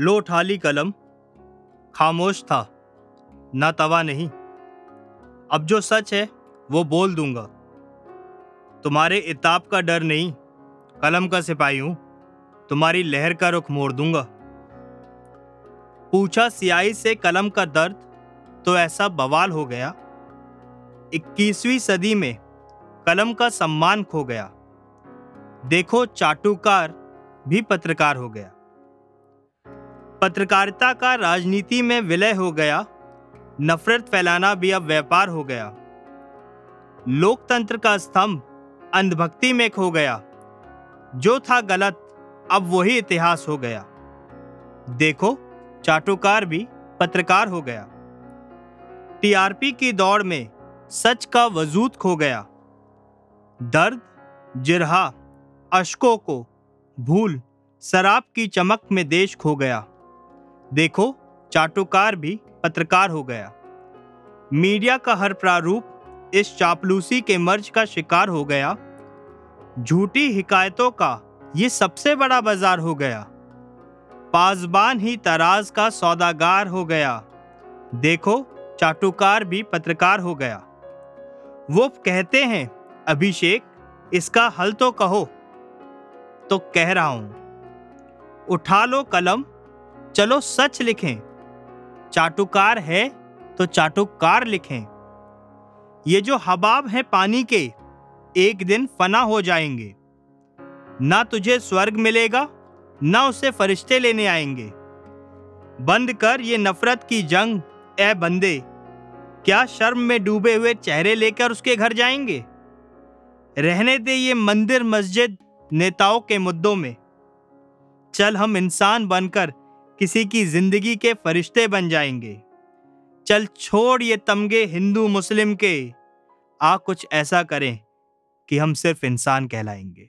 लो उठा ली कलम। खामोश था। ना तवा नहीं। अब जो सच है, वो बोल दूँगा। तुम्हारे इताब का डर नहीं। कलम का सिपाही हूँ। तुम्हारी लहर का रुख मोड़ दूँगा। पूछा सियाही से कलम का दर्द तो ऐसा बवाल हो गया। इक्कीसवीं सदी में कलम का सम्मान खो गया। देखो चाटुकार भी पत्रकार हो गया। पत्रकारिता का राजनीति में विलय हो गया, नफरत फैलाना भी अब व्यापार हो गया। लोकतंत्र का स्तंभ अंधभक्ति में खो गया। जो था गलत, अब वही इतिहास हो गया। देखो, चाटुकार भी पत्रकार हो गया। टीआरपी की दौड़ में सच का वजूद खो गया। दर्द, जिरहा, अशकों को भूल, शराब की चमक में देश खो गया। देखो, चाटुकार भी पत्रकार हो गया। मीडिया का हर प्रारूप इस चापलूसी के मर्ज का शिकार हो गया। झूठी हिकायतों का ये सबसे बड़ा बाज़ार हो गया। पासबान ही तराज का सौदागार हो गया। देखो, चाटुकार भी पत्रकार हो गया। वो कहते हैं, अभिषेक, इसका हल तो कहो। तो कह रहा हूँ, उठा लो कलम चलो सच लिखें। चाटुकार है तो चाटुकार लिखें। ये जो हबाब हैं पानी के, एक दिन फना हो जाएँगे। ना तुझे स्वर्ग मिलेगा, ना उसे फरिश्ते लेने आएँगे। बंद कर ये नफरत की जंग ए बंदे। क्या शर्म में डूबे हुए चेहरे लेकर उसके घर जाएँगे? रहने दे ये मंदिर, मस्जिद, नेताओं के मुद्दों में। चल हम इंसान बनकर किसी की ज़िंदगी के फरिश्ते बन जाएँगे। चल छोड़ ये तमगे हिंदू मुस्लिम के। आ कुछ ऐसा करें कि हम सिर्फ़ इंसान कहलाएँगे।